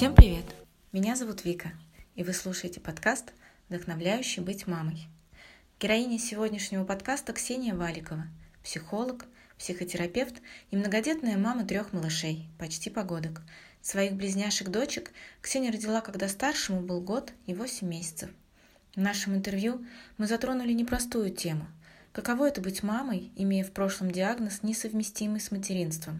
Всем привет! Меня зовут Вика, и вы слушаете подкаст «Вдохновляющий быть мамой». Героиня сегодняшнего подкаста Ксения Валикова, психолог, психотерапевт и многодетная мама трех малышей, почти погодок. Своих близняшек-дочек Ксения родила, когда старшему был год и восемь месяцев. В нашем интервью мы затронули непростую тему – Каково это быть мамой, имея в прошлом диагноз, несовместимый с материнством?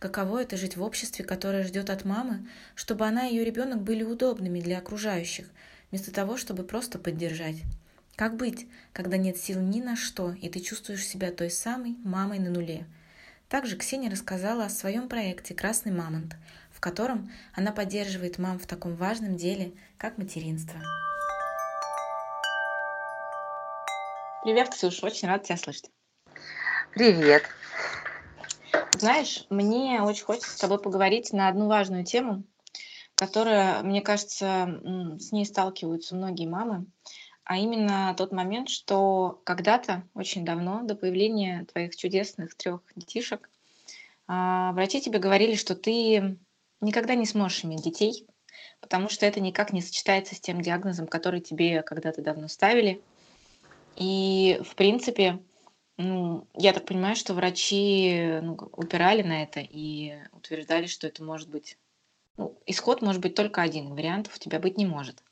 Каково это жить в обществе, которое ждет от мамы, чтобы она и ее ребенок были удобными для окружающих, вместо того, чтобы просто поддержать? Как быть, когда нет сил ни на что, и ты чувствуешь себя той самой мамой на нуле? Также Ксения рассказала о своем проекте «Красный мамонт», в котором она поддерживает мам в таком важном деле, как материнство. Привет, Ксюш, очень рада тебя слышать. Привет. Знаешь, мне очень хочется с тобой поговорить на одну важную тему, которая, мне кажется, с ней сталкиваются многие мамы, а именно тот момент, что когда-то, очень давно, до появления твоих чудесных трех детишек, а, врачи тебе говорили, что ты никогда не сможешь иметь детей, потому что это никак не сочетается с тем диагнозом, который тебе когда-то давно ставили – и, в принципе, ну, я так понимаю, что врачи ну, упирали на это и утверждали, что это может быть... Ну, исход может быть только один, вариантов у тебя быть не может.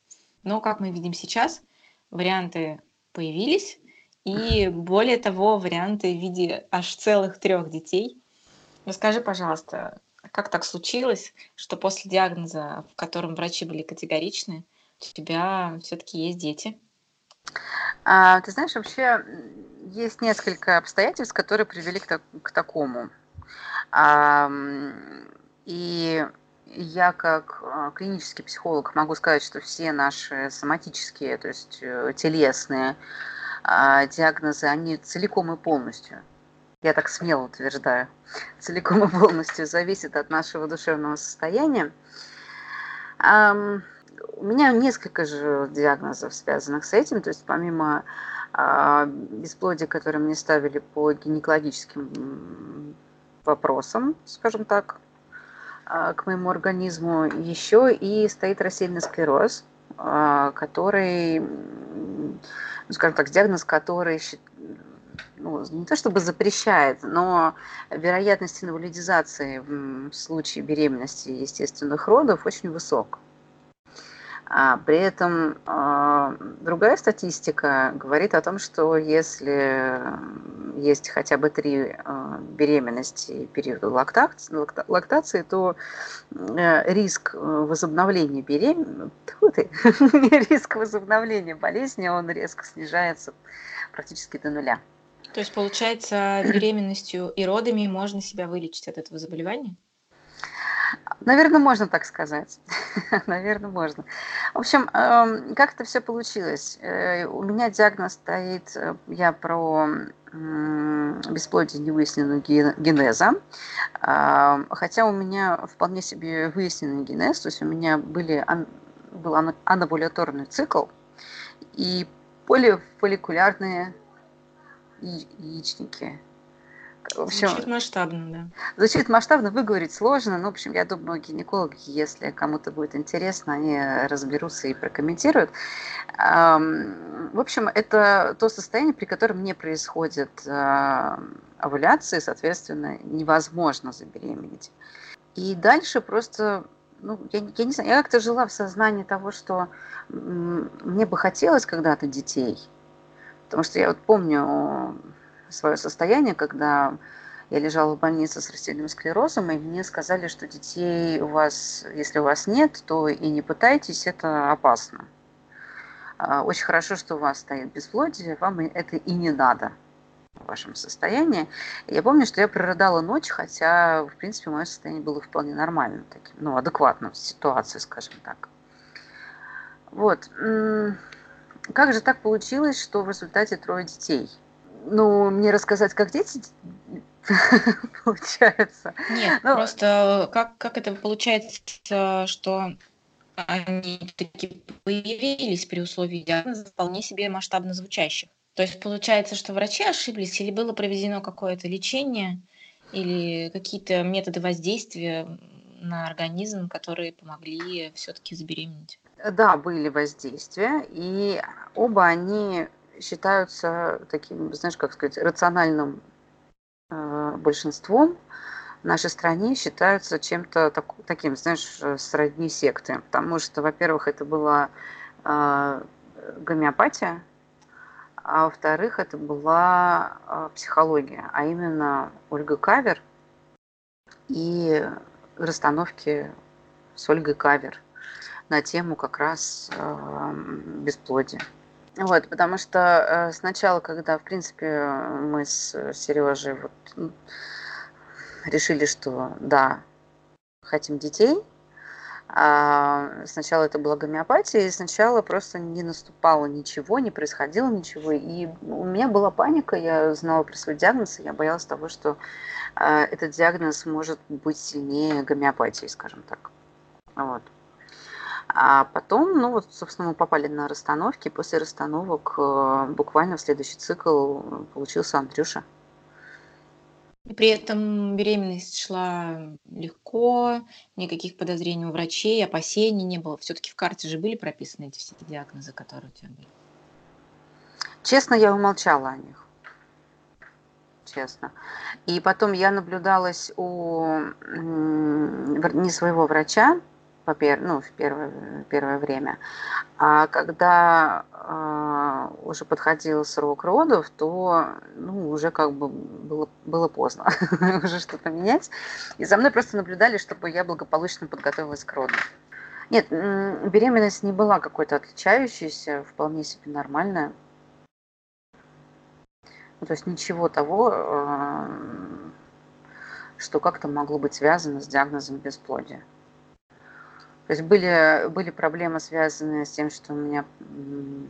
Но, как мы видим сейчас, варианты появились, и более того, варианты в виде аж целых трех детей. Расскажи, пожалуйста, как так случилось, что после диагноза, в котором врачи были категоричны, у тебя все-таки есть дети? А, ты знаешь, вообще есть несколько обстоятельств, которые привели к, так, к такому. А, и я как а, клинический психолог могу сказать, что все наши соматические, то есть э, телесные а, диагнозы, они целиком и полностью, я так смело утверждаю, целиком и полностью зависят от нашего душевного состояния. У меня несколько же диагнозов, связанных с этим. То есть помимо э, бесплодия, которое мне ставили по гинекологическим вопросам, скажем так, э, к моему организму, еще и стоит рассеянный склероз, э, который, ну, скажем так, диагноз, который ну, не то чтобы запрещает, но вероятность инвалидизации в случае беременности естественных родов очень высок. А при этом э, другая статистика говорит о том, что если есть хотя бы три э, беременности периода лактации, лактации то э, риск возобновления беременности, риск возобновления болезни, он резко снижается практически до нуля. То есть, получается, беременностью и родами можно себя вылечить от этого заболевания? Наверное, можно так сказать. Наверное, можно. В общем, эм, как это все получилось? Э, у меня диагноз стоит, э, я про бесплодие невыясненного генеза, эм, хотя у меня вполне себе выясненный генез, то есть у меня были, был анабуляторный цикл и полифолликулярные яичники. В общем, Звучит масштабно, да. Звучит масштабно, выговорить сложно. Но, в общем, я думаю, гинекологи, если кому-то будет интересно, они разберутся и прокомментируют. В общем, это то состояние, при котором не происходит а, овуляции, соответственно, невозможно забеременеть. И дальше просто ну, я, я не знаю, я как-то жила в сознании того, что мне бы хотелось когда-то детей. Потому что я вот помню свое состояние, когда я лежала в больнице с растительным склерозом, и мне сказали, что детей у вас, если у вас нет, то и не пытайтесь, это опасно. А, очень хорошо, что у вас стоит бесплодие, вам это и не надо в вашем состоянии. я помню, что я прорыдала ночь, хотя, в принципе, мое состояние было вполне нормальным, таким, ну, адекватным ситуации, скажем так. Вот. Как же так получилось, что в результате трое детей – ну, мне рассказать, как дети получается. Нет, ну, просто как, как это получается, что они таки появились при условии диагноза вполне себе масштабно звучащих. То есть получается, что врачи ошиблись или было проведено какое-то лечение, или какие-то методы воздействия на организм, которые помогли все-таки забеременеть? Да, были воздействия, и оба они считаются таким, знаешь, как сказать, рациональным э, большинством в нашей стране считаются чем-то так, таким, знаешь, сродни секты. Потому что, во-первых, это была э, гомеопатия, а во-вторых, это была э, психология, а именно Ольга Кавер и расстановки с Ольгой Кавер – на тему как раз э, бесплодия. Вот, потому что э, сначала, когда, в принципе, мы с Сережей вот, решили, что да, хотим детей, а сначала это была гомеопатия, и сначала просто не наступало ничего, не происходило ничего. И у меня была паника, я знала про свой диагноз, и я боялась того, что э, этот диагноз может быть сильнее гомеопатии, скажем так. Вот. А потом, ну вот, собственно, мы попали на расстановки. После расстановок э, буквально в следующий цикл получился Андрюша. И при этом беременность шла легко, никаких подозрений у врачей, опасений не было. Все-таки в карте же были прописаны эти все диагнозы, которые у тебя были. Честно, я умолчала о них. Честно. И потом я наблюдалась у не своего врача, по ну, в первое, первое время. А когда э, уже подходил срок родов, то ну, уже как бы было, было поздно уже что-то менять. И за мной просто наблюдали, чтобы я благополучно подготовилась к родам. Нет, беременность не была какой-то отличающейся, вполне себе нормальная. Ну, то есть ничего того, э, что как-то могло быть связано с диагнозом бесплодия. То есть были, были проблемы, связанные с тем, что у меня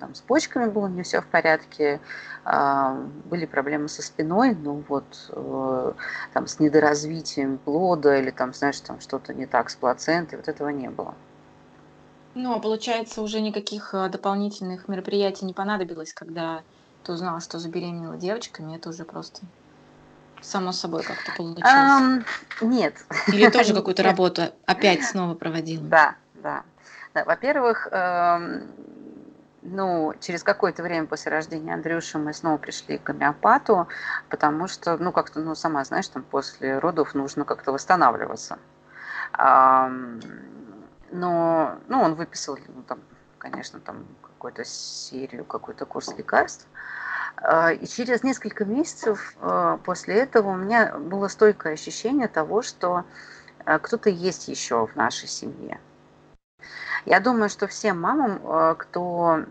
там, с почками было не все в порядке, а, были проблемы со спиной, ну вот э, там с недоразвитием плода или там, знаешь, там что-то не так с плацентой, вот этого не было. Ну, а получается, уже никаких э, дополнительных мероприятий не понадобилось, когда ты узнала, что забеременела девочками, это уже просто само собой как-то получилось? Um, нет. Или тоже какую-то работу опять снова проводила? Да, да. да во-первых, эм, ну, через какое-то время после рождения Андрюши мы снова пришли к гомеопату, потому что, ну, как-то, ну, сама знаешь, там после родов нужно как-то восстанавливаться. Um, но, ну, он выписал, ну, там, конечно, там какую-то серию, какой-то курс лекарств. А, и через несколько месяцев а, после этого у меня было стойкое ощущение того, что а, кто-то есть еще в нашей семье. Я думаю, что всем мамам, кто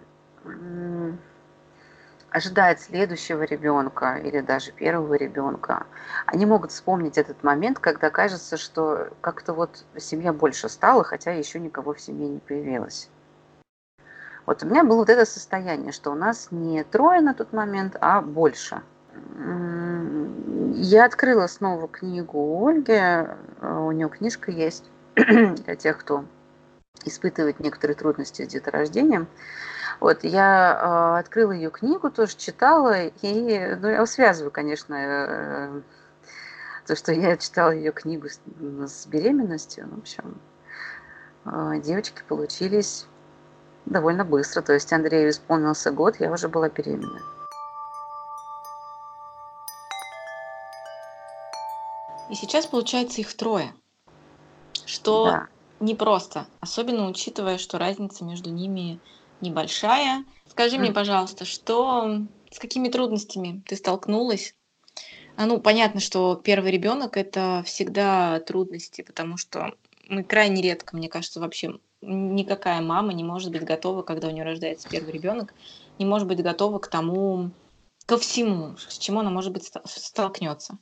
ожидает следующего ребенка или даже первого ребенка, они могут вспомнить этот момент, когда кажется, что как-то вот семья больше стала, хотя еще никого в семье не появилось. Вот у меня было вот это состояние, что у нас не трое на тот момент, а больше. Я открыла снова книгу Ольги, э, у нее книжка есть для тех, кто испытывает некоторые трудности с деторождением. Вот, я э, открыла ее книгу, тоже читала, и ну, я связываю, конечно, э, то, что я читала ее книгу с, с беременностью. В общем, э, девочки получились довольно быстро. То есть Андрею исполнился год, я уже была беременна. И сейчас, получается, их трое. Что да. непросто, особенно учитывая, что разница между ними небольшая. Скажи mm. мне, пожалуйста, что с какими трудностями ты столкнулась? А, ну, понятно, что первый ребенок это всегда трудности, потому что мы крайне редко, мне кажется, вообще никакая мама не может быть готова, когда у нее рождается первый ребенок, не может быть готова к тому, ко всему, с чем она, может быть, столкнется.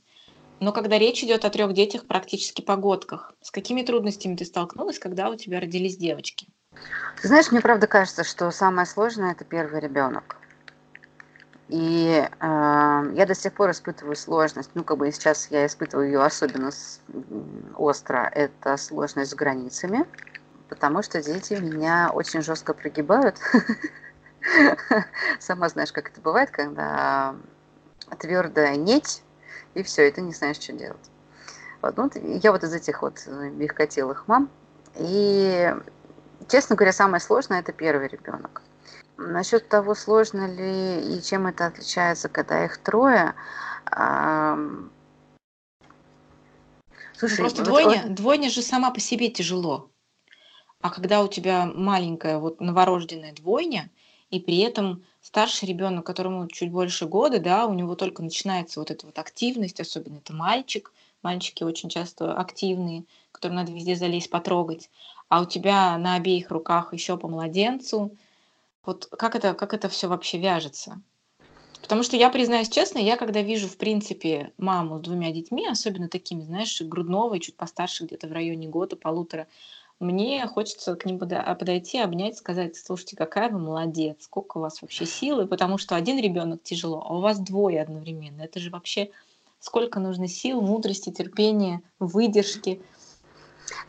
Но когда речь идет о трех детях практически погодках, с какими трудностями ты столкнулась, когда у тебя родились девочки? Ты знаешь, мне правда кажется, что самое сложное это первый ребенок. И э, я до сих пор испытываю сложность, ну как бы сейчас я испытываю ее особенно остро, это сложность с границами потому что дети меня очень жестко прогибают. Сама знаешь, как это бывает, когда твердая нить, и все, и ты не знаешь, что делать. совпадут. Я вот из этих вот э, мягкотелых мам. И, честно говоря, самое сложное – это первый ребенок. Насчет того, сложно ли и чем это отличается, когда их трое, Слушай, ну, просто вот двойня, он... двойня же сама по себе тяжело. А когда у тебя маленькая вот новорожденная двойня, и при этом старший ребенок, которому чуть больше года, да, у него только начинается вот эта вот активность, особенно это мальчик, мальчики очень часто активные, которым надо везде залезть, потрогать, а у тебя на обеих руках еще по младенцу, вот как это, как это все вообще вяжется? Потому что я, признаюсь честно, я когда вижу, в принципе, маму с двумя детьми, особенно такими, знаешь, грудного и чуть постарше, где-то в районе года, полутора, мне хочется к ним подойти, обнять, сказать, слушайте, какая вы молодец, сколько у вас вообще силы, потому что один ребенок тяжело, а у вас двое одновременно. Это же вообще сколько нужно сил, мудрости, терпения, выдержки.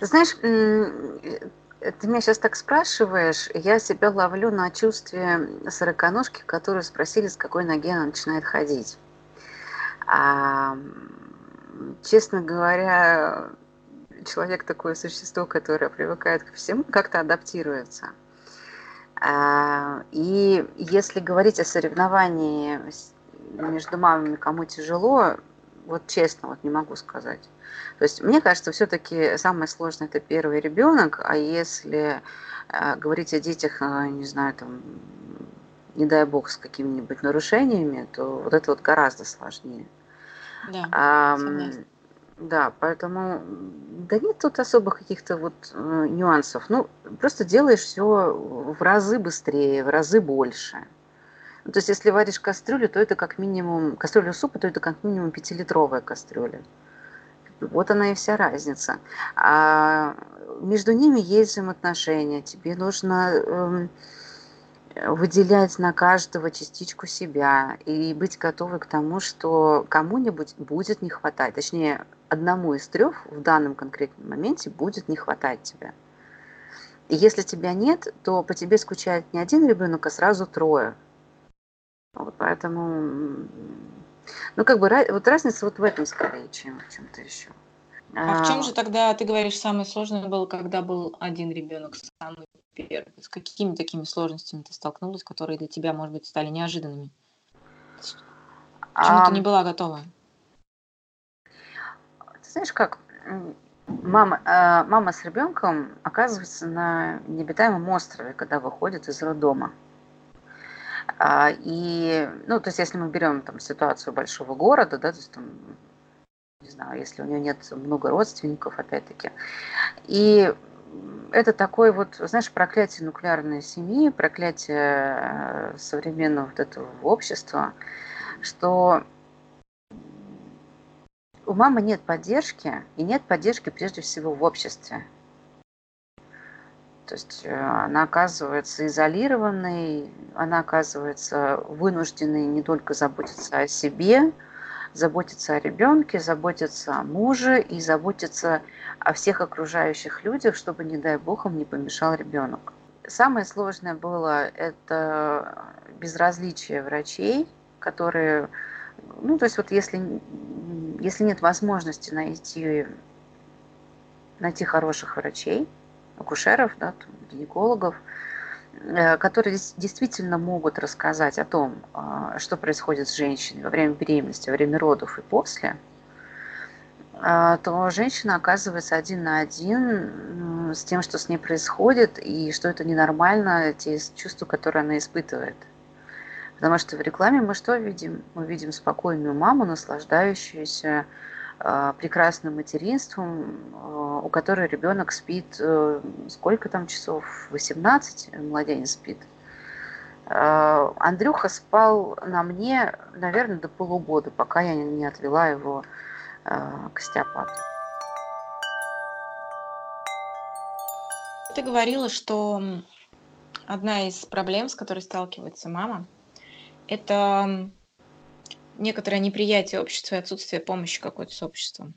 Знаешь, ты меня сейчас так спрашиваешь, я себя ловлю на чувстве сороконожки, которые спросили, с какой ноги она начинает ходить. А, честно говоря, человек такое существо, которое привыкает ко всему, как-то адаптируется. А, и если говорить о соревновании между мамами, кому тяжело, вот честно, вот не могу сказать. То есть мне кажется, все-таки самое сложное это первый ребенок, а если э, говорить о детях, э, не знаю, там, не дай бог, с какими-нибудь нарушениями, то вот это вот гораздо сложнее. Да, а, да, поэтому да нет тут особых каких-то вот э, нюансов. Ну, просто делаешь все в разы быстрее, в разы больше. Ну, то есть, если варишь кастрюлю, то это как минимум, кастрюлю супа, то это как минимум пятилитровая кастрюля. Вот она и вся разница. А между ними есть взаимоотношения. Тебе нужно эм, выделять на каждого частичку себя и быть готовы к тому, что кому-нибудь будет не хватать. Точнее, одному из трех в данном конкретном моменте будет не хватать тебя. И если тебя нет, то по тебе скучает не один ребенок, а сразу трое. Вот поэтому ну, как бы вот разница вот в этом скорее, чем в чем-то еще. А в чем же тогда, ты говоришь, самое сложное было, когда был один ребенок, самый первый? С какими такими сложностями ты столкнулась, которые для тебя, может быть, стали неожиданными? К чему ты не была готова? Знаешь как, мама, э, мама с ребенком оказывается на необитаемом острове, когда выходит из роддома. А, и, ну, то есть, если мы берем там ситуацию большого города, да, то есть там, не знаю, если у нее нет много родственников, опять-таки. И это такое вот, знаешь, проклятие нуклеарной семьи, проклятие э, современного вот этого общества, что у мамы нет поддержки, и нет поддержки прежде всего в обществе. То есть э, она оказывается изолированной, она оказывается вынужденной не только заботиться о себе, заботиться о ребенке, заботиться о муже и заботиться о всех окружающих людях, чтобы, не дай бог, им не помешал ребенок. Самое сложное было это безразличие врачей, которые, ну, то есть вот если, если нет возможности найти, найти хороших врачей, акушеров, да, гинекологов, э, которые действительно могут рассказать о том, а, что происходит с женщиной во время беременности, во время родов и после, а, то женщина оказывается один на один с тем, что с ней происходит, и что это ненормально, те чувства, которые она испытывает. Потому что в рекламе мы что видим? Мы видим спокойную маму, наслаждающуюся а, прекрасным материнством, а, у которой ребенок спит э, сколько там часов? 18 младенец спит. А, Андрюха спал на мне, наверное, до полугода, пока я не отвела его к остеопату. Ты говорила, что одна из проблем, с которой сталкивается мама, это некоторое неприятие общества и отсутствие помощи какой-то с обществом.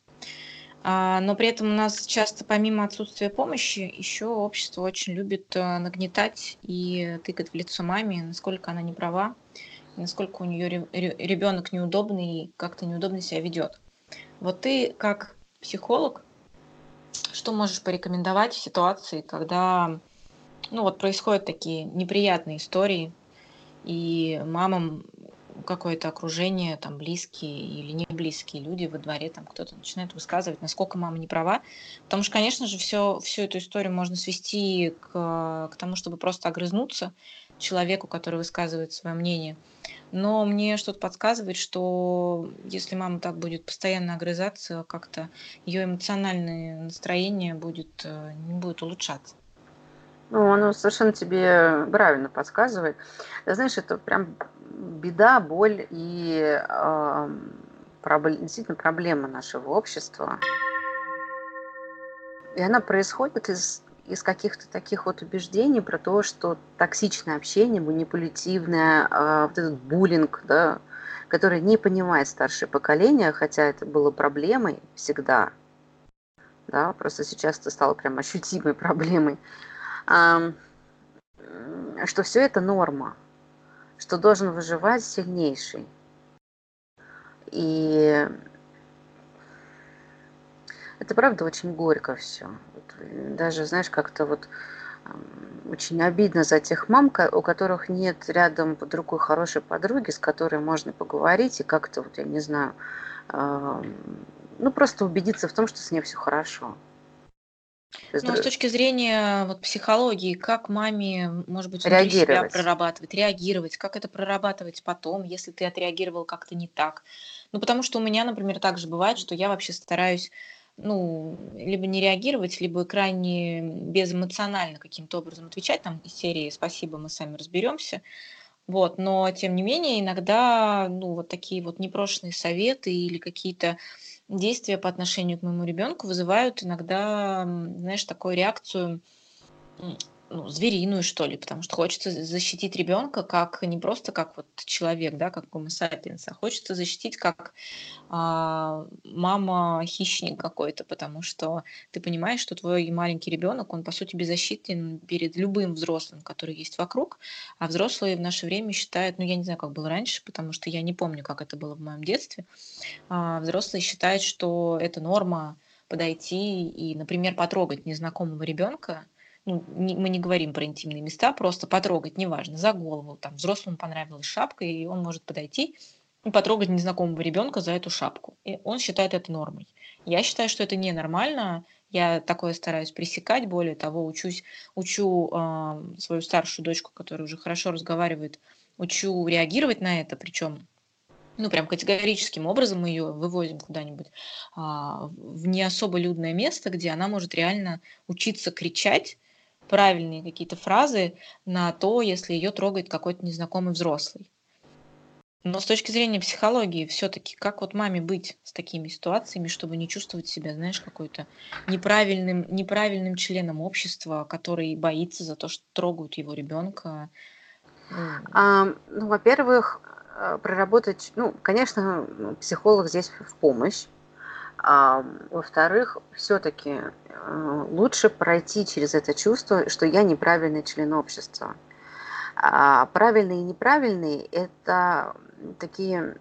А, но при этом у нас часто помимо отсутствия помощи еще общество очень любит э, нагнетать и тыкать в лицо маме, насколько она не права, насколько у нее ребенок неудобный и как-то неудобно себя ведет. Вот ты как психолог. Что можешь порекомендовать в ситуации, когда ну вот происходят такие неприятные истории, и мамам какое-то окружение, там близкие или не близкие люди во дворе, там кто-то начинает высказывать, насколько мама не права. Потому что, конечно же, все, всю эту историю можно свести к, к тому, чтобы просто огрызнуться человеку, который высказывает свое мнение. Но мне что-то подсказывает, что если мама так будет постоянно огрызаться, как-то ее эмоциональное настроение будет, э, не будет улучшаться. Ну, оно совершенно тебе правильно подсказывает. Ты знаешь, это прям беда, боль и э, проблем, действительно проблема нашего общества. И она происходит из, из каких-то таких вот убеждений про то, что токсичное общение, манипулятивное, э, вот этот буллинг, да, который не понимает старшее поколение, хотя это было проблемой всегда, да, просто сейчас это стало прям ощутимой проблемой, что все это норма, что должен выживать сильнейший. И это правда очень горько все. Даже, знаешь, как-то вот очень обидно за тех мам, у которых нет рядом под рукой хорошей подруги, с которой можно поговорить и как-то, вот я не знаю, ну просто убедиться в том, что с ней все хорошо. Ну, с точки зрения вот психологии, как маме, может быть, себя прорабатывать, реагировать, как это прорабатывать потом, если ты отреагировал как-то не так. Ну, потому что у меня, например, также бывает, что я вообще стараюсь, ну, либо не реагировать, либо крайне безэмоционально каким-то образом отвечать, там, из серии «Спасибо, мы сами разберемся». Вот, но тем не менее иногда, ну, вот такие вот непрошенные советы или какие-то действия по отношению к моему ребенку вызывают иногда, знаешь, такую реакцию ну, звериную, что ли, потому что хочется защитить ребенка как не просто как вот человек, да, как Homo sapiens, а хочется защитить как а, мама хищник какой-то, потому что ты понимаешь, что твой маленький ребенок, он по сути беззащитен перед любым взрослым, который есть вокруг, а взрослые в наше время считают, ну я не знаю, как было раньше, потому что я не помню, как это было в моем детстве, а, взрослые считают, что это норма подойти и, например, потрогать незнакомого ребенка, ну, не, мы не говорим про интимные места, просто потрогать, неважно, за голову, там, взрослому понравилась шапка, и он может подойти и потрогать незнакомого ребенка за эту шапку. И он считает это нормой. Я считаю, что это ненормально, я такое стараюсь пресекать, более того, учусь, учу э, свою старшую дочку, которая уже хорошо разговаривает, учу реагировать на это, причем ну, прям категорическим образом мы ее вывозим куда-нибудь а, в не особо людное место, где она может реально учиться кричать правильные какие-то фразы на то, если ее трогает какой-то незнакомый взрослый. Но с точки зрения психологии, все-таки как вот маме быть с такими ситуациями, чтобы не чувствовать себя, знаешь, какой-то неправильным, неправильным членом общества, который боится за то, что трогают его ребенка? А, ну, во-первых, э, проработать, ну, конечно, психолог здесь в помощь. А, во-вторых, все-таки э, лучше пройти через это чувство, что я неправильный член общества. А правильный и неправильный – это такие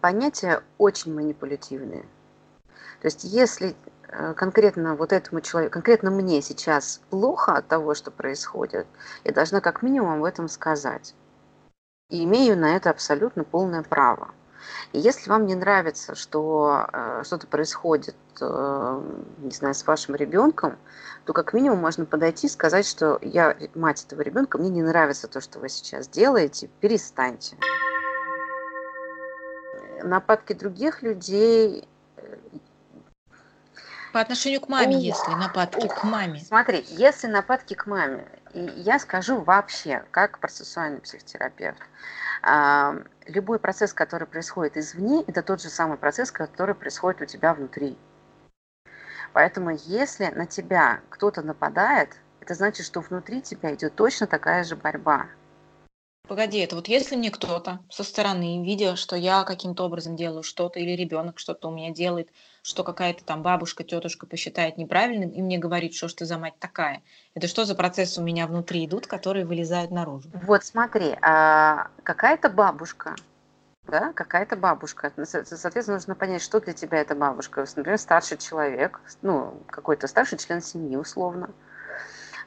понятия очень манипулятивные. То есть если э, конкретно вот этому человеку, конкретно мне сейчас плохо от того, что происходит, я должна как минимум в этом сказать. И имею на это абсолютно полное право. И если вам не нравится, что э, что-то происходит, э, не знаю, с вашим ребенком, то как минимум можно подойти и сказать, что я мать этого ребенка, мне не нравится то, что вы сейчас делаете, перестаньте. Нападки других людей э, по отношению к маме, ух, если нападки ух, к маме. Смотри, если нападки к маме, и я скажу вообще, как процессуальный психотерапевт, любой процесс, который происходит извне, это тот же самый процесс, который происходит у тебя внутри. Поэтому если на тебя кто-то нападает, это значит, что внутри тебя идет точно такая же борьба. Погоди, это вот если мне кто-то со стороны, видя, что я каким-то образом делаю что-то, или ребенок что-то у меня делает, что какая-то там бабушка, тетушка посчитает неправильным, и мне говорит, что ж ты за мать такая. Это что за процессы у меня внутри идут, которые вылезают наружу? Вот смотри, а какая-то бабушка да, какая-то бабушка. Соответственно, нужно понять, что для тебя эта бабушка. Например, старший человек, ну, какой-то старший член семьи, условно.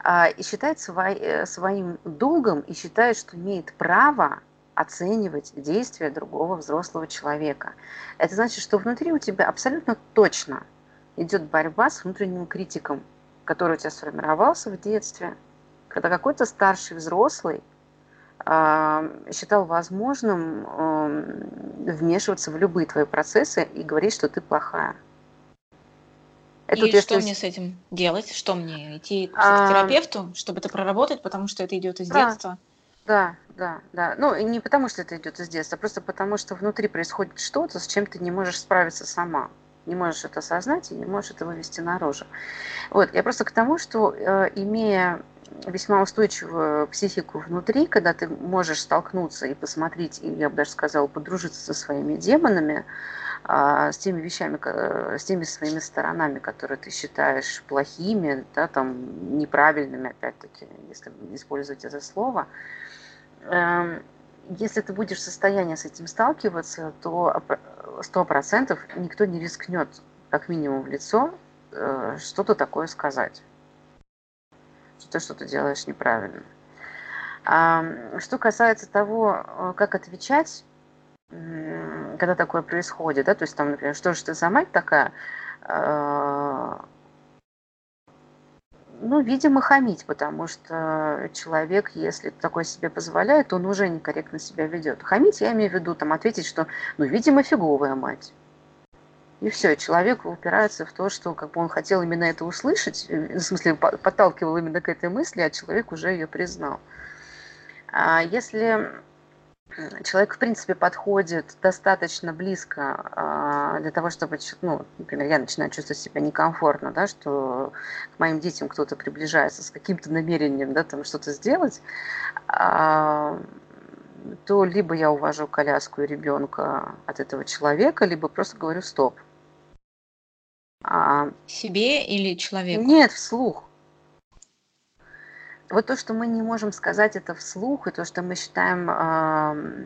А, и считает э, своим долгом и считает, что имеет право оценивать действия другого взрослого человека. Это значит, что внутри у тебя абсолютно точно идет борьба с внутренним критиком, который у тебя сформировался в детстве, когда какой-то старший взрослый считал возможным вмешиваться в любые твои процессы и говорить, что ты плохая. Это и вот что мне с этим делать? Что мне идти к психотерапевту, а... чтобы это проработать, потому что это идет из да. детства? Да, да, да. Ну, не потому, что это идет из детства, а просто потому, что внутри происходит что-то, с чем ты не можешь справиться сама. Не можешь это осознать и не можешь это вывести наружу. Вот, я просто к тому, что э, имея весьма устойчивую психику внутри, когда ты можешь столкнуться и посмотреть, и я бы даже сказала, подружиться со своими демонами, а, с теми вещами, с теми своими сторонами, которые ты считаешь плохими, да, там, неправильными, опять-таки, если использовать это слово, эм, если ты будешь в состоянии с этим сталкиваться, то сто процентов никто не рискнет, как минимум в лицо, э, что-то такое сказать что ты что-то делаешь неправильно. А, что касается того, э, как отвечать, когда такое происходит, да, то есть там, например, что же ты за мать такая, а, ну, видимо, хамить, потому что человек, если такое себе позволяет, он уже некорректно себя ведет. Хамить я имею в виду, там, ответить, что, ну, видимо, фиговая мать. И все, человек упирается в то, что как бы он хотел именно это услышать, э, в смысле подталкивал именно к этой мысли, а человек уже ее признал. А если человек, в принципе, подходит достаточно близко а, для того, чтобы, ну, например, я начинаю чувствовать себя некомфортно, да, что к моим детям кто-то приближается с каким-то намерением, да, там что-то сделать, а, то либо я увожу коляску и ребенка от этого человека, либо просто говорю стоп. А, Себе или человеку? Нет, вслух. Вот то, что мы не можем сказать это вслух, и то, что мы считаем э,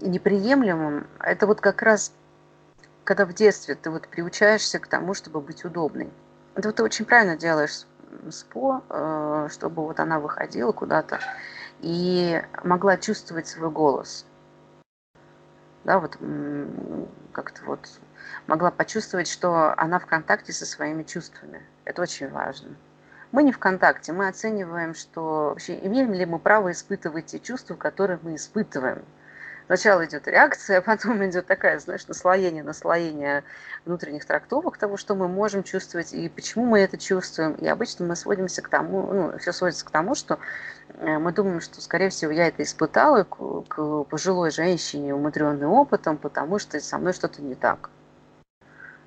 неприемлемым, это вот как раз, когда в детстве ты вот приучаешься к тому, чтобы быть удобной. Это вот ты очень правильно делаешь СПО, э, чтобы вот она выходила куда-то и могла чувствовать свой голос. Да, вот как-то вот могла почувствовать, что она в контакте со своими чувствами. Это очень важно. Мы не в контакте, мы оцениваем, что вообще имеем ли мы право испытывать те чувства, которые мы испытываем. Сначала идет реакция, а потом идет такая, знаешь, наслоение, наслоение внутренних трактовок того, что мы можем чувствовать и почему мы это чувствуем. И обычно мы сводимся к тому, ну, все сводится к тому, что э, мы думаем, что, скорее всего, я это испытала к, к пожилой женщине, умудренной опытом, потому что со мной что-то не так.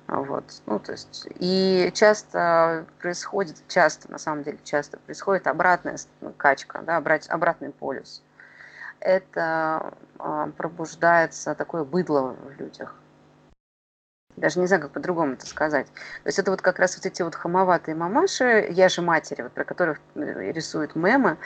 Вот. Ну, то есть, и часто происходит, часто, на самом деле, часто происходит обратная качка, да, обратный полюс. Это а, пробуждается такое быдло в людях. Даже не знаю, как по-другому это сказать. То есть это вот как раз вот эти вот хамоватые мамаши, я же матери, вот, про которых э, рисуют мемы,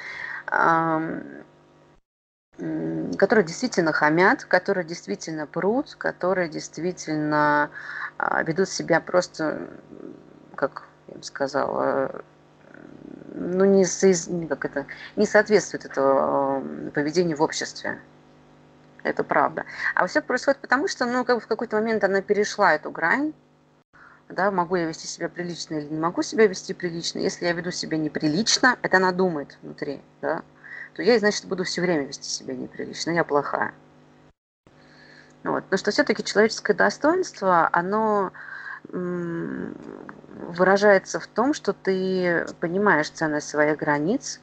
которые действительно хамят, которые действительно прут, которые действительно а, ведут себя просто, как я бы сказала, ну, не, соиз... как это, не соответствует это поведению в обществе. Это правда. А все происходит потому, что ну, как бы в какой-то момент она перешла эту грань, да, могу я вести себя прилично или не могу себя вести прилично. Если я веду себя неприлично, это она думает внутри, да, то я, значит, буду все время вести себя неприлично, я плохая. Вот. Но что все-таки человеческое достоинство, оно выражается в том, что ты понимаешь ценность своих границ,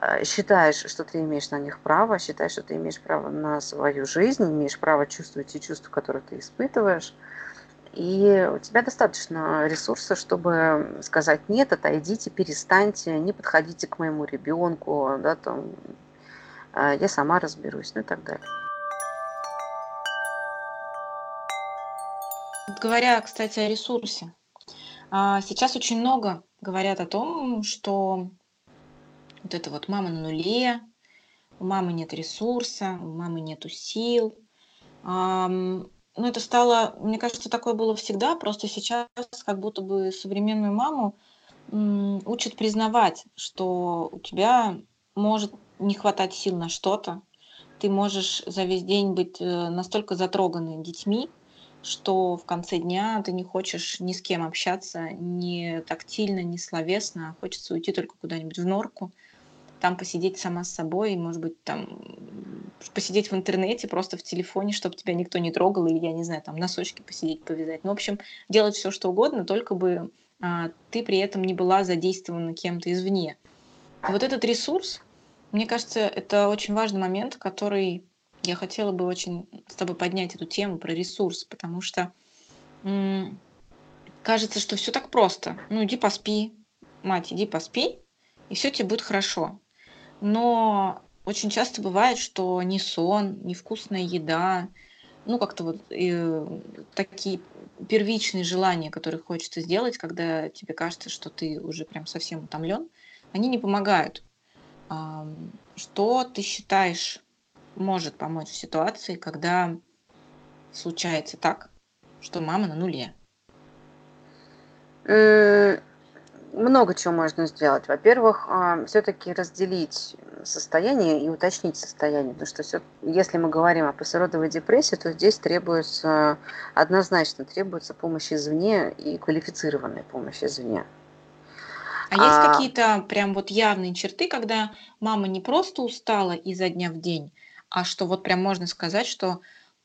э, считаешь, что ты имеешь на них право, считаешь, что ты имеешь право на свою жизнь, имеешь право чувствовать те чувства, которые ты испытываешь. И у тебя достаточно ресурсов, чтобы сказать нет, отойдите, перестаньте, не подходите к моему ребенку, да, там, э, я сама разберусь, ну и так далее. Говоря, кстати, о ресурсе. А, сейчас очень много говорят о том, что вот это вот мама на нуле, у мамы нет ресурса, у мамы нету сил, ну, это стало, мне кажется, такое было всегда, просто сейчас как будто бы современную маму м, учат признавать, что у тебя может не хватать сил на что-то, ты можешь за весь день быть э, настолько затроганной детьми, что в конце дня ты не хочешь ни с кем общаться, ни тактильно, ни словесно, хочется уйти только куда-нибудь в норку, там посидеть сама с собой, может быть, там посидеть в интернете, просто в телефоне, чтобы тебя никто не трогал, или, я не знаю, там носочки посидеть, повязать. Ну, в общем, делать все, что угодно, только бы а, ты при этом не была задействована кем-то извне. И вот этот ресурс, мне кажется, это очень важный момент, который я хотела бы очень с тобой поднять эту тему про ресурс, потому что м- кажется, что все так просто. Ну, иди поспи, мать, иди поспи, и все тебе будет хорошо. Но очень часто бывает, что ни сон, ни вкусная еда, ну, как-то вот э, такие первичные желания, которые хочется сделать, когда тебе кажется, что ты уже прям совсем утомлен, они не помогают. А, что ты считаешь может помочь в ситуации, когда случается так, что мама на нуле? Много чего можно сделать. Во-первых, а, все-таки разделить состояние и уточнить состояние. Потому что все, если мы говорим о послеродовой депрессии, то здесь требуется, однозначно требуется помощь извне и квалифицированная помощь извне. А, а есть какие-то прям вот явные черты, когда мама не просто устала изо дня в день, а что вот прям можно сказать, что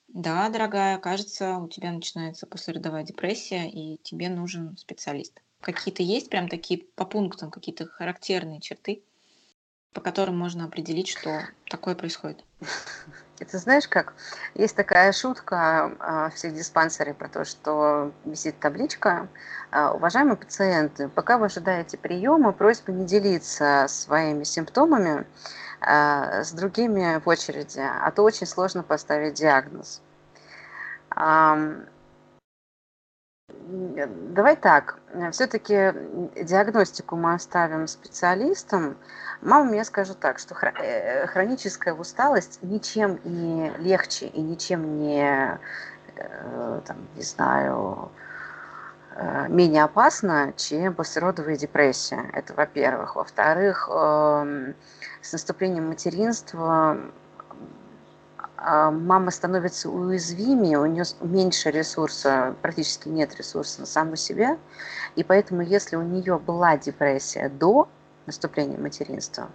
да, дорогая, кажется, у тебя начинается послеродовая депрессия, и тебе нужен специалист. Какие-то есть прям такие по пунктам какие-то характерные черты, по которым можно определить, что такое происходит? Это знаешь как? Есть такая шутка а, в всех диспансере про то, что висит табличка. А, Уважаемые пациенты, пока вы ожидаете приема, просьба не делиться своими симптомами а, с другими в очереди, а то очень сложно поставить диагноз. Давай так, все-таки диагностику мы оставим специалистам. Мама мне скажет так, что э, хроническая усталость ничем не легче и ничем не, э, там, не знаю, э, менее опасна, чем послеродовая депрессия. Это во-первых. Во-вторых, эм, с наступлением материнства мама становится уязвимее, у нее меньше ресурса, практически нет ресурса на саму себя, и поэтому если у нее была депрессия до наступления материнства,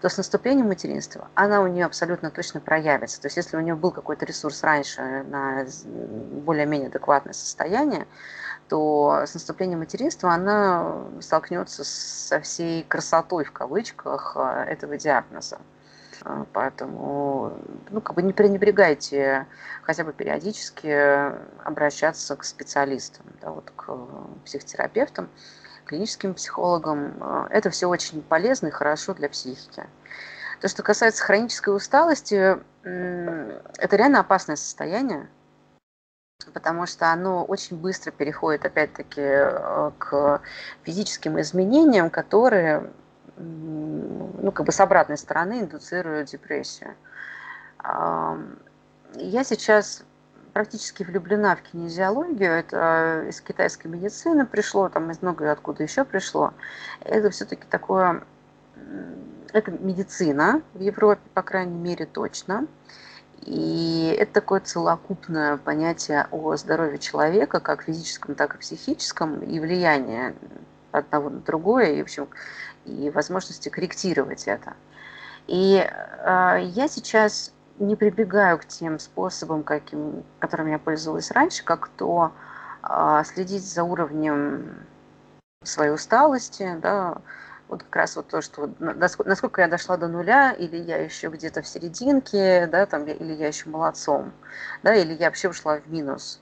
то с наступлением материнства она у нее абсолютно точно проявится. То есть если у нее был какой-то ресурс раньше на более-менее адекватное состояние, то с наступлением материнства она столкнется со всей красотой в кавычках а, этого диагноза. А, поэтому, ну, как бы не пренебрегайте хотя бы периодически обращаться к специалистам, да, вот к психотерапевтам, клиническим психологам. А, это все очень полезно и хорошо для психики. То, что касается хронической усталости, это реально опасное состояние, потому что оно очень быстро переходит, опять-таки, э, к физическим изменениям, которые ну, как бы с обратной стороны индуцируют депрессию. Я сейчас практически влюблена в кинезиологию. Это из китайской медицины пришло, там из много откуда еще пришло. Это все-таки такое, это медицина в Европе, по крайней мере, точно. И это такое целокупное понятие о здоровье человека, как физическом, так и психическом, и влияние одного на другое. И, в общем, и возможности корректировать это. И э, я сейчас не прибегаю к тем способам, каким, которыми я пользовалась раньше, как то э, следить за уровнем своей усталости, да, вот как раз вот то, что насколько я дошла до нуля, или я еще где-то в серединке, да, там, или я еще молодцом, да, или я вообще ушла в минус.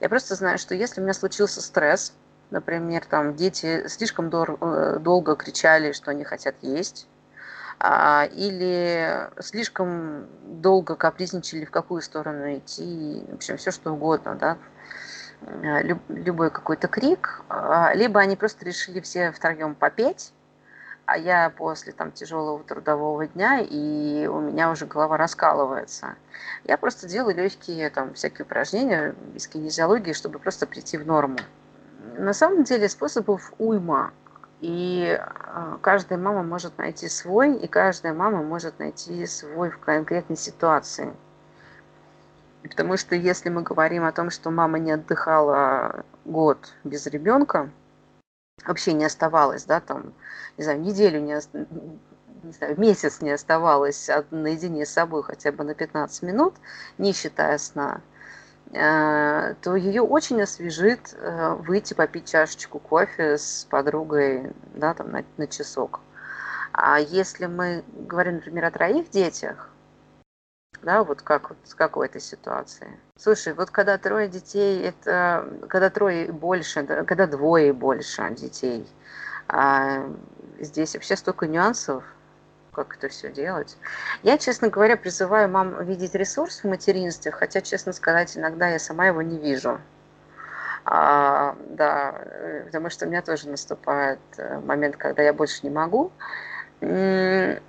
Я просто знаю, что если у меня случился стресс, Например, там дети слишком дор- э, долго кричали, что они хотят есть, а, или слишком долго капризничали, в какую сторону идти, в общем, все что угодно, да, любой какой-то крик, а, либо они просто решили все втроем попеть, а я после там тяжелого трудового дня, и у меня уже голова раскалывается. Я просто делаю легкие там всякие упражнения из кинезиологии, чтобы просто прийти в норму. На самом деле способов уйма. И а, каждая мама может найти свой, и каждая мама может найти свой в конкретной ситуации. Потому что если мы говорим о том, что мама не отдыхала год без ребенка, вообще не оставалось, да, там, не знаю, неделю не, не знаю, месяц не оставалось наедине с собой хотя бы на 15 минут, не считая сна, то ее очень освежит э, выйти попить чашечку кофе с подругой, да, там, на, на часок. А если мы говорим, например, о троих детях, да, вот как, вот как этой ситуации. Слушай, вот когда трое детей, это когда трое и больше, да, когда двое и больше детей, а здесь вообще столько нюансов, как это все делать. Я, честно говоря, призываю мам видеть ресурс в материнстве, хотя, честно сказать, иногда я сама его не вижу. А, да, потому что у меня тоже наступает э, момент, когда я больше не могу. Ресурс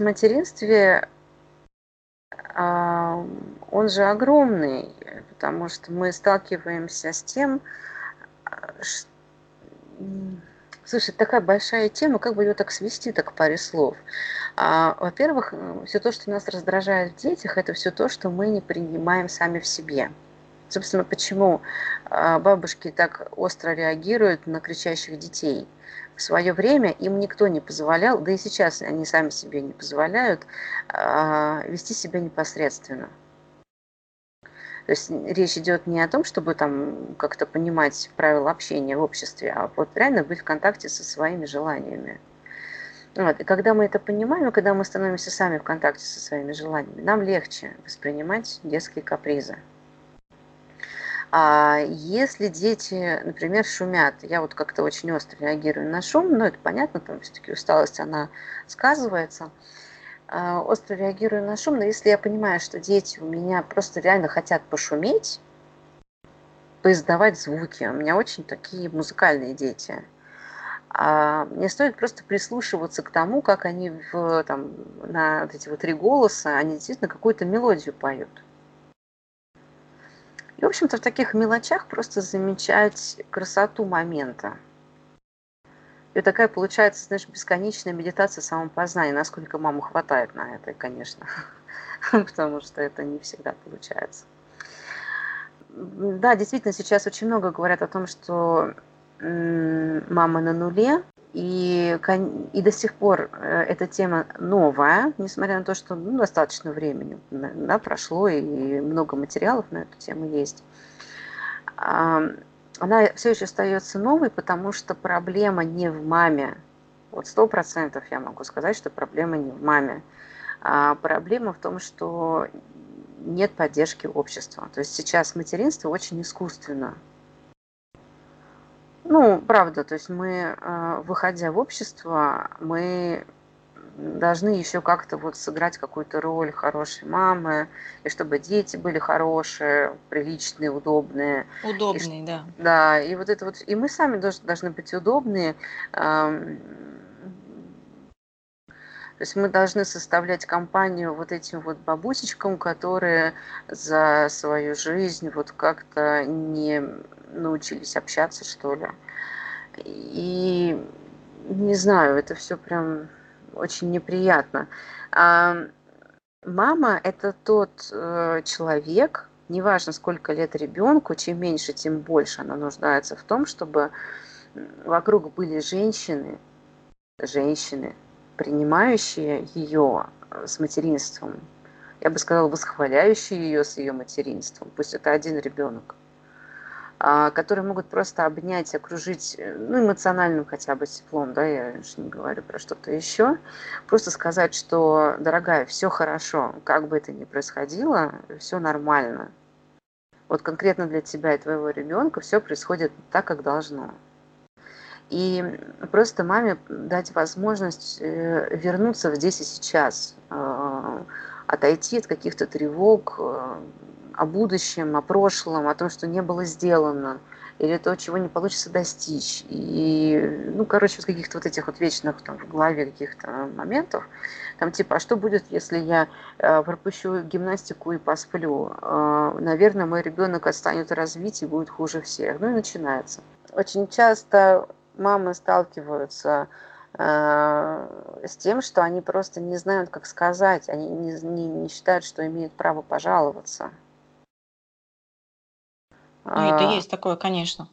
в материнстве он же огромный, потому что мы сталкиваемся с тем, что... Слушай, такая большая тема, как бы ее так свести, так в паре слов. А, во-первых, все то, что нас раздражает в детях, это все то, что мы не принимаем сами в себе. Собственно, почему а, бабушки так остро реагируют на кричащих детей – в свое время им никто не позволял, да и сейчас они сами себе не позволяют а, вести себя непосредственно. То есть речь идет не о том, чтобы там как-то понимать правила общения в обществе, а вот реально быть в контакте со своими желаниями. Вот. И когда мы это понимаем, и когда мы становимся сами в контакте со своими желаниями, нам легче воспринимать детские капризы. А если дети, например, шумят, я вот как-то очень остро реагирую на шум, но это понятно, там все-таки усталость, она сказывается, остро реагирую на шум, но если я понимаю, что дети у меня просто реально хотят пошуметь, поиздавать звуки, у меня очень такие музыкальные дети, а мне стоит просто прислушиваться к тому, как они в, там, на вот эти вот три голоса, они действительно какую-то мелодию поют. И, в общем-то, в таких мелочах просто замечать красоту момента. И такая получается, знаешь, бесконечная медитация самопознания, насколько маму хватает на это, конечно, потому что это не всегда получается. Да, действительно, сейчас очень много говорят о том, что мама на нуле, и, и до сих пор э, эта тема новая, несмотря на то, что ну, достаточно времени да, прошло и много материалов на эту тему есть. Она все еще остается новой, потому что проблема не в маме. Вот сто процентов я могу сказать, что проблема не в маме. А проблема в том, что нет поддержки общества. То есть сейчас материнство очень искусственно. Ну, правда, то есть мы, э, выходя в общество, мы должны еще как-то вот сыграть какую-то роль хорошей мамы, и чтобы дети были хорошие, приличные, удобные. Удобные, и, да. Да, и вот это вот, и мы сами должны, должны быть удобные. То есть мы должны составлять компанию вот этим вот бабусечкам, которые за свою жизнь вот как-то не научились общаться, что ли. И не знаю, это все прям очень неприятно. А мама – это тот э, человек, неважно сколько лет ребенку, чем меньше, тем больше она нуждается в том, чтобы вокруг были женщины, женщины, принимающие ее с материнством. Я бы сказала, восхваляющие ее с ее материнством. Пусть это один ребенок. А, которые могут просто обнять, окружить, э, ну, эмоциональным хотя бы теплом, да, я же не говорю про что-то еще, просто сказать, что, дорогая, все хорошо, как бы это ни происходило, все нормально. Вот конкретно для тебя и твоего ребенка все происходит так, как должно. И просто маме дать возможность э, вернуться в здесь и сейчас, э, отойти от каких-то тревог, о будущем, о прошлом, о том, что не было сделано. или то, чего не получится достичь. И, ну, короче, вот каких-то вот этих вот вечных там в голове каких-то моментов, там типа, а что будет, если я э, пропущу гимнастику и посплю? Э, наверное, мой ребенок отстанет развить и будет хуже всех. Ну и начинается. Очень часто мамы сталкиваются э, с тем, что они просто не знают, как сказать, они не, не, не считают, что имеют право пожаловаться. Ну, это а, есть такое, конечно.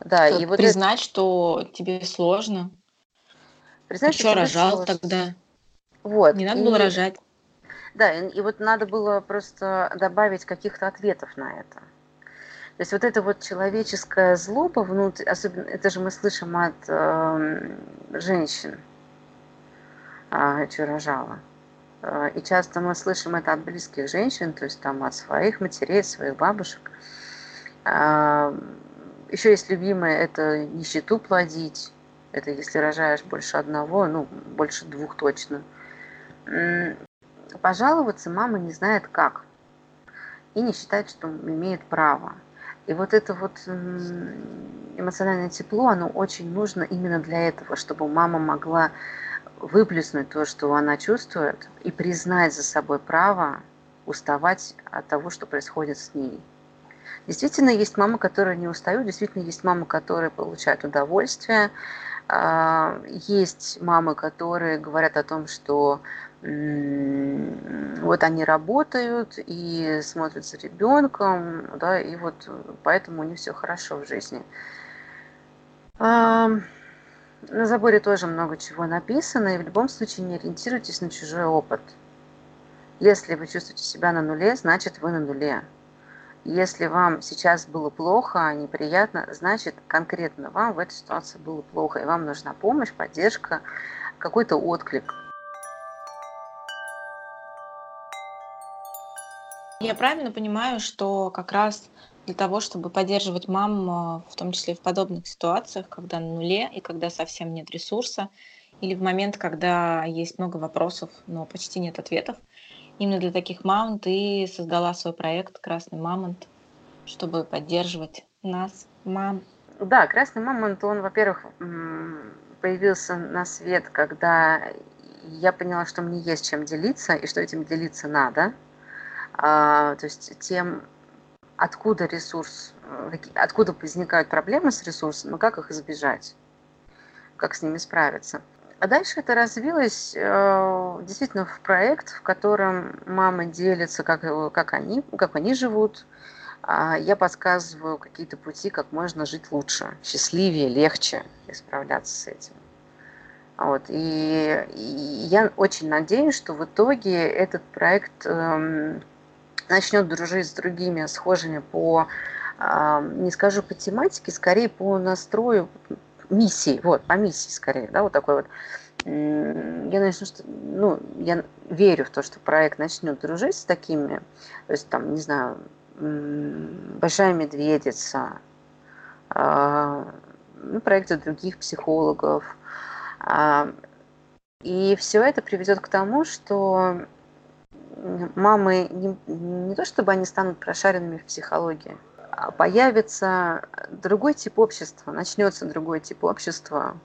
Да, и вот признать, это... что тебе сложно. Признать, что рожал сложно. тогда? Вот. Не надо и... было рожать. Да, и, и вот надо было просто добавить каких-то ответов на это. То есть вот эта вот человеческая злоба внутри, особенно это же мы слышим от э, женщин, э, что рожала. Э, и часто мы слышим это от близких женщин, то есть там от своих матерей, своих бабушек. Э, еще есть любимое, это нищету плодить. Это если рожаешь больше одного, ну, больше двух точно. Пожаловаться мама не знает как. И не считает, что имеет право. И вот это вот эмоциональное тепло, оно очень нужно именно для этого, чтобы мама могла выплеснуть то, что она чувствует, и признать за собой право уставать от того, что происходит с ней. Действительно, есть мамы, которые не устают, действительно, есть мамы, которые получают удовольствие, а, есть мамы, которые говорят о том, что вот они работают и смотрят за ребенком, да, и вот поэтому у них все хорошо в жизни. А, на заборе тоже много чего написано, и в любом случае не ориентируйтесь на чужой опыт. Если вы чувствуете себя на нуле, значит вы на нуле. Если вам сейчас было плохо, неприятно, значит конкретно вам в этой ситуации было плохо, и вам нужна помощь, поддержка, какой-то отклик. Я правильно понимаю, что как раз для того, чтобы поддерживать мам, в том числе в подобных ситуациях, когда на нуле и когда совсем нет ресурса, или в момент, когда есть много вопросов, но почти нет ответов, именно для таких мам ты создала свой проект «Красный мамонт», чтобы поддерживать нас, мам. Да, «Красный мамонт», он, во-первых, появился на свет, когда я поняла, что мне есть чем делиться и что этим делиться надо – а, то есть тем, откуда ресурс, откуда возникают проблемы с ресурсом, и как их избежать, как с ними справиться. А дальше это развилось э, действительно в проект, в котором мамы делятся, как, как, они, как они живут. А я подсказываю какие-то пути, как можно жить лучше, счастливее, легче и справляться с этим. Вот. И, и я очень надеюсь, что в итоге этот проект эм, начнет дружить с другими схожими по, не скажу по тематике, скорее по настрою миссии, вот, по миссии скорее, да, вот такой вот. Я начну, ну, я верю в то, что проект начнет дружить с такими, то есть там, не знаю, Большая медведица, а, ну, проекты других психологов. А, и все это приведет к тому, что мамы не, не то чтобы они станут прошаренными в психологии, появится другой тип общества, начнется другой тип общества,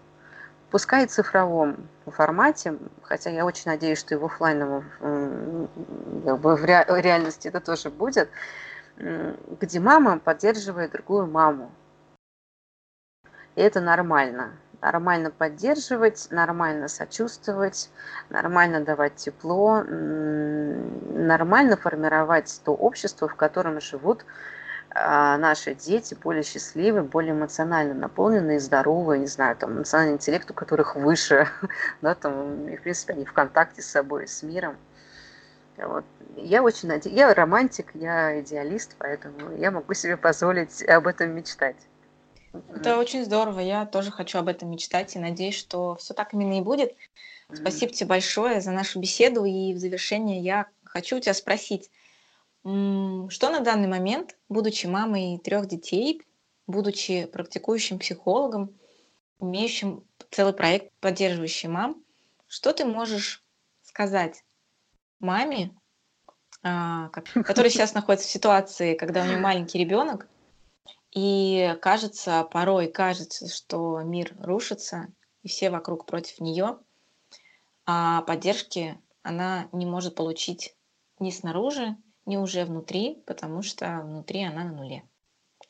пускай и цифровом формате, хотя я очень надеюсь, что и в офлайновом, в реальности это тоже будет, где мама поддерживает другую маму. И это нормально нормально поддерживать, нормально сочувствовать, нормально давать тепло, нормально формировать то общество, в котором живут а, наши дети более счастливые, более эмоционально наполненные, здоровые, не знаю, там, эмоциональный интеллект у которых выше, да, там, и, в принципе, они в контакте с собой, с миром. Вот. Я очень надеюсь, я романтик, я идеалист, поэтому я могу себе позволить об этом мечтать. Это очень здорово. Я тоже хочу об этом мечтать и надеюсь, что все так именно и будет. Спасибо тебе большое за нашу беседу. И в завершение я хочу у тебя спросить, что на данный момент, будучи мамой трех детей, будучи практикующим психологом, имеющим целый проект, поддерживающий мам, что ты можешь сказать маме, а, которая сейчас находится в ситуации, когда у нее маленький ребенок, И кажется, порой кажется, что мир рушится, и все вокруг против нее, а поддержки она не может получить ни снаружи, ни уже внутри, потому что внутри она на нуле.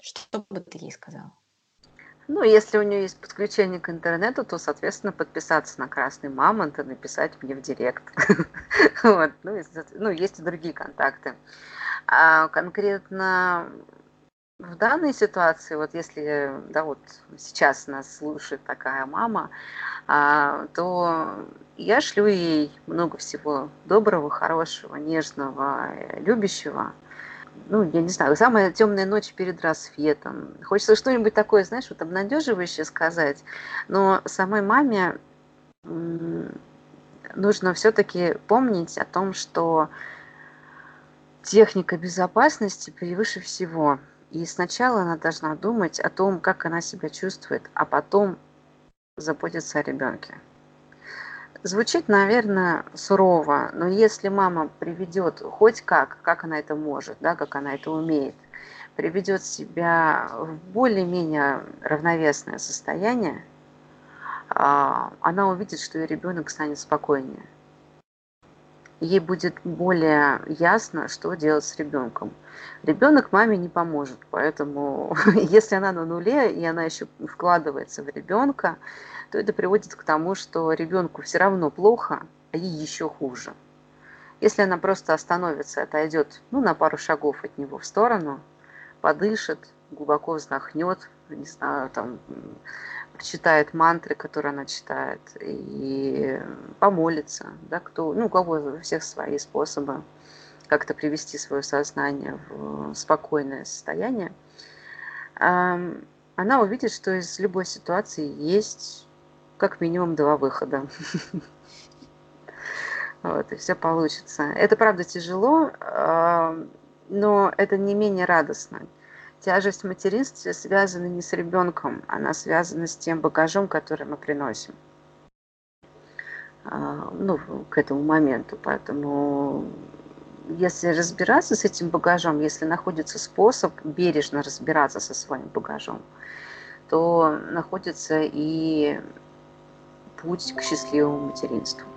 Что бы ты ей сказала? Ну, если у нее есть подключение к интернету, то, соответственно, подписаться на Красный Мамонт и написать мне в директ. Ну, ну, есть и другие контакты. А конкретно в данной ситуации, вот если, да, вот сейчас нас слушает такая мама, а, то я шлю ей много всего доброго, хорошего, нежного, любящего. Ну, я не знаю, самая темная ночь перед рассветом. Хочется что-нибудь такое, знаешь, вот обнадеживающее сказать. Но самой маме нужно все-таки помнить о том, что техника безопасности превыше всего. И сначала она должна думать о том, как она себя чувствует, а потом заботиться о ребенке. Звучит, наверное, сурово, но если мама приведет хоть как, как она это может, да, как она это умеет, приведет себя в более-менее равновесное состояние, а, она увидит, что ее ребенок станет спокойнее. Ей будет более ясно, что делать с ребенком. Ребенок маме не поможет, поэтому если она на нуле и она еще вкладывается в ребенка, то это приводит к тому, что ребенку все равно плохо, а ей еще хуже. Если она просто остановится, отойдет ну, на пару шагов от него в сторону, подышит, глубоко вздохнет, не знаю, там, прочитает мантры, которые она читает, и помолится, да, кто, ну, у кого у всех свои способы как-то привести свое сознание в спокойное состояние, она увидит, что из любой ситуации есть как минимум два выхода. Вот, и все получится. Это правда тяжело, но это не менее радостно. Тяжесть материнства связана не с ребенком, она связана с тем багажом, который мы приносим а, ну, к этому моменту. Поэтому если разбираться с этим багажом, если находится способ бережно разбираться со своим багажом, то находится и путь к счастливому материнству.